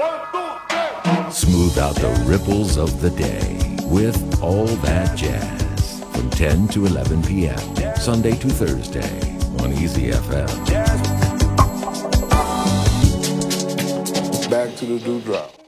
One, two, three. Smooth out the ripples of the day with All That Jazz from 10 to 11 p.m. Sunday to Thursday on Easy FM. Back to the dewdrop.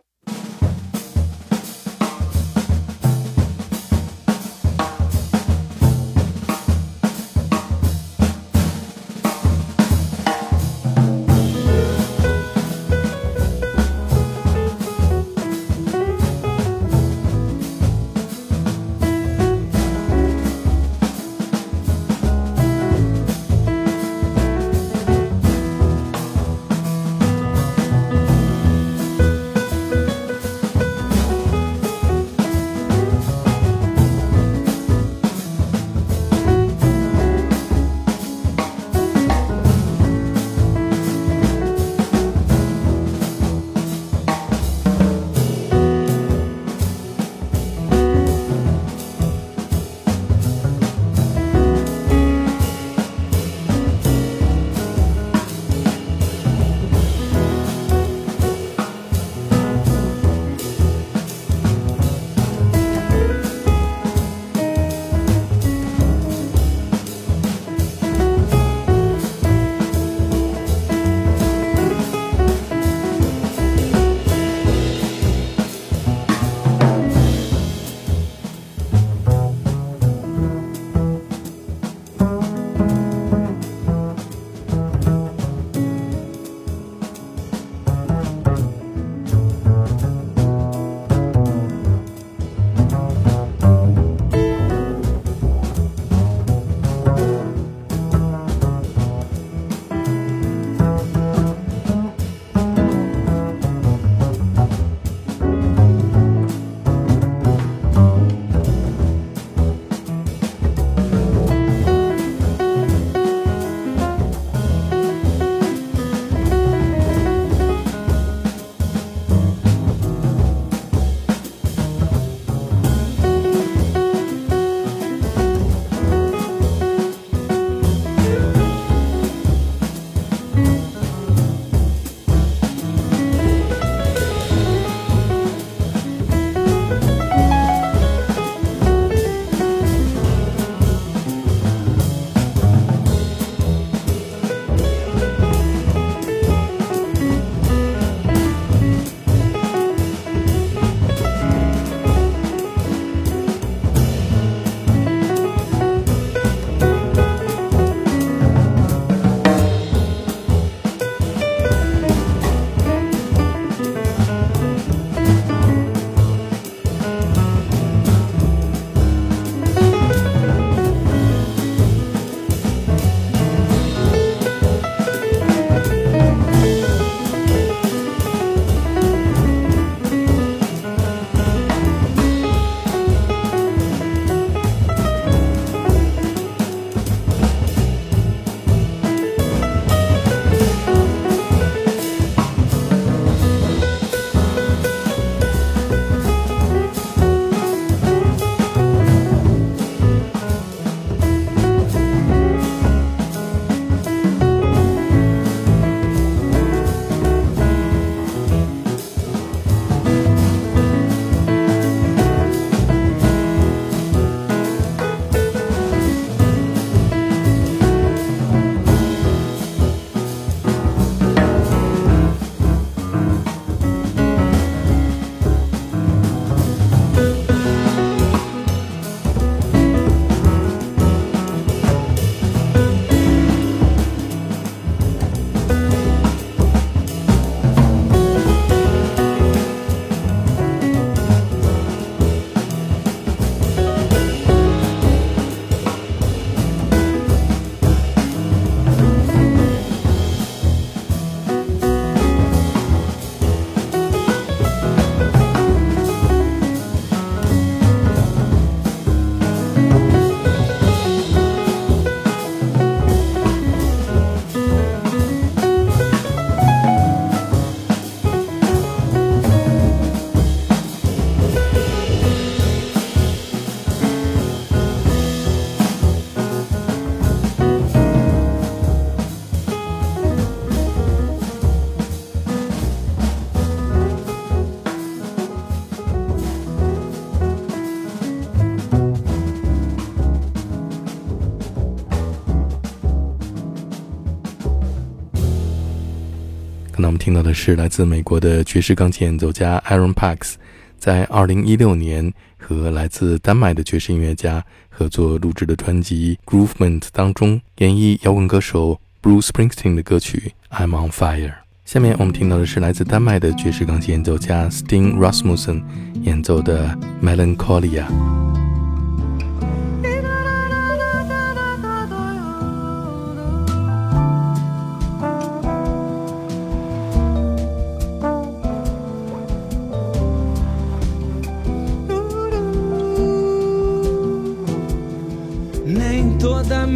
刚才我们听到的是来自美国的爵士钢琴演奏家 Aaron Parks，在2016年和来自丹麦的爵士音乐家合作录制的专辑《Groovement》当中演绎摇滚歌手 Bruce Springsteen 的歌曲《I'm on Fire》。下面我们听到的是来自丹麦的爵士钢琴演奏家 Sting Rasmussen 演奏的《Melancholia》。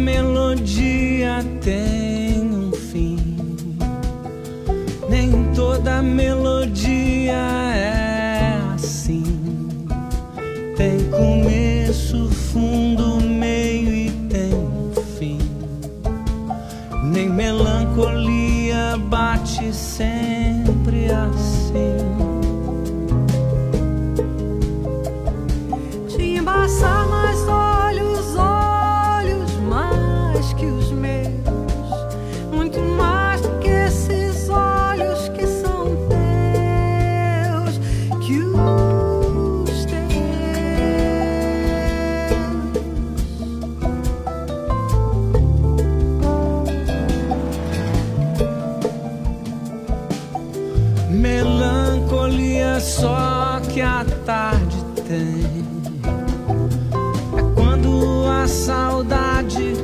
Melodia tem um fim, nem toda melodia é assim. Tem começo, que a tarde tem. É quando a saudade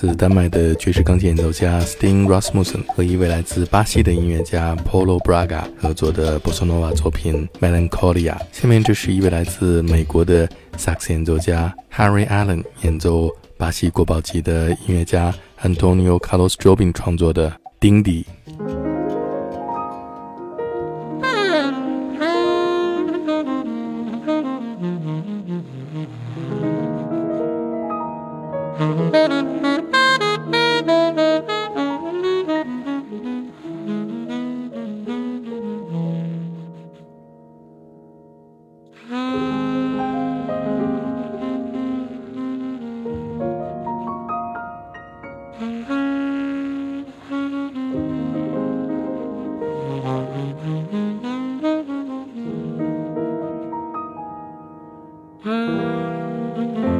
自丹麦的爵士钢琴演奏家 Sting Rasmussen 和一位来自巴西的音乐家 Polo Braga 合作的波索诺瓦作品 Melancholia。下面这是一位来自美国的萨克斯演奏家 Harry Allen 演奏巴西国宝级的音乐家 Antonio Carlos Jobim 创作的丁迪。Mm-hmm.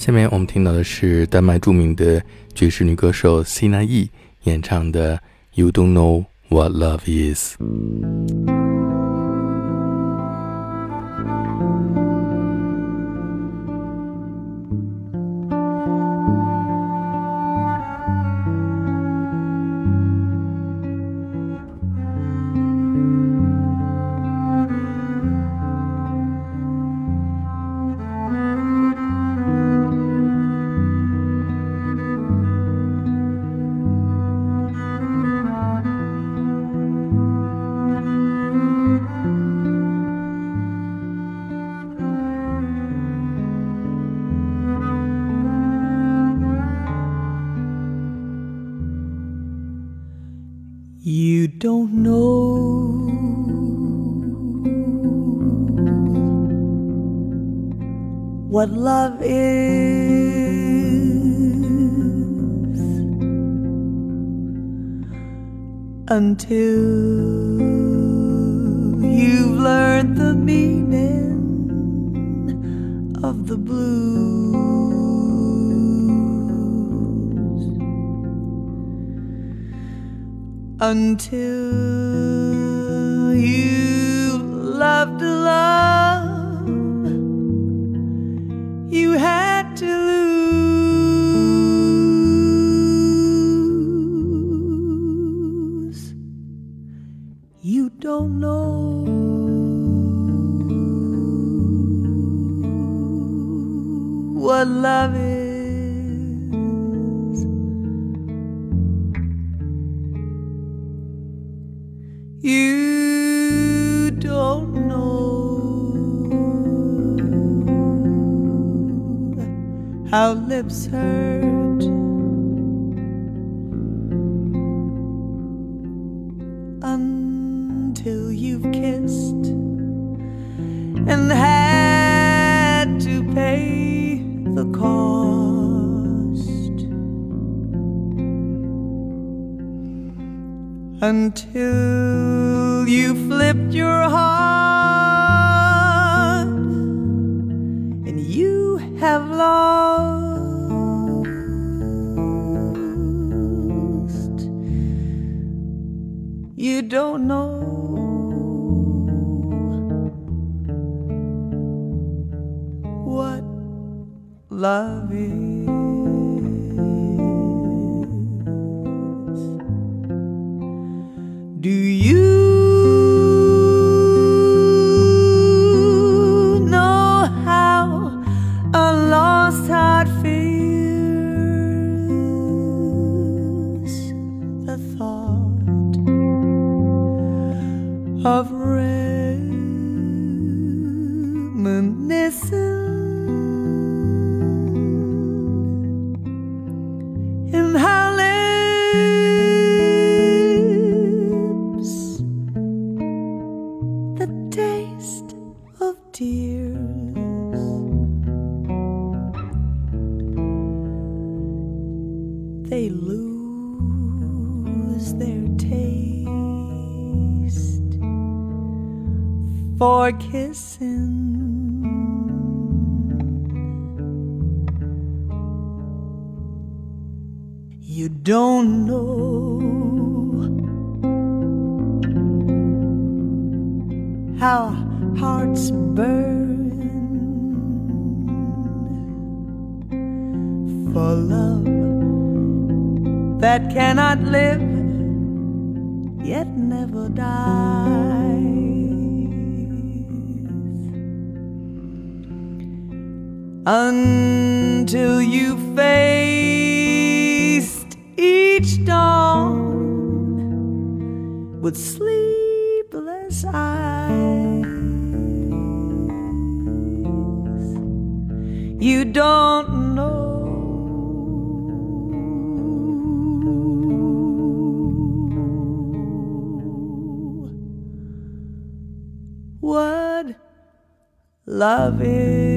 下面我们听到的是丹麦著名的爵士女歌手 Sina E 演唱的《You Don't Know What Love Is》。Don't know what love is until you've learned the meaning of the blues. Until hurt until you've kissed and had to pay the cost. until you flipped your heart You don't know what love is. For kissing. You don't know how hearts burn for love that cannot live yet never dies until you faced each dawn with sleepless eyes. You don't know what love is.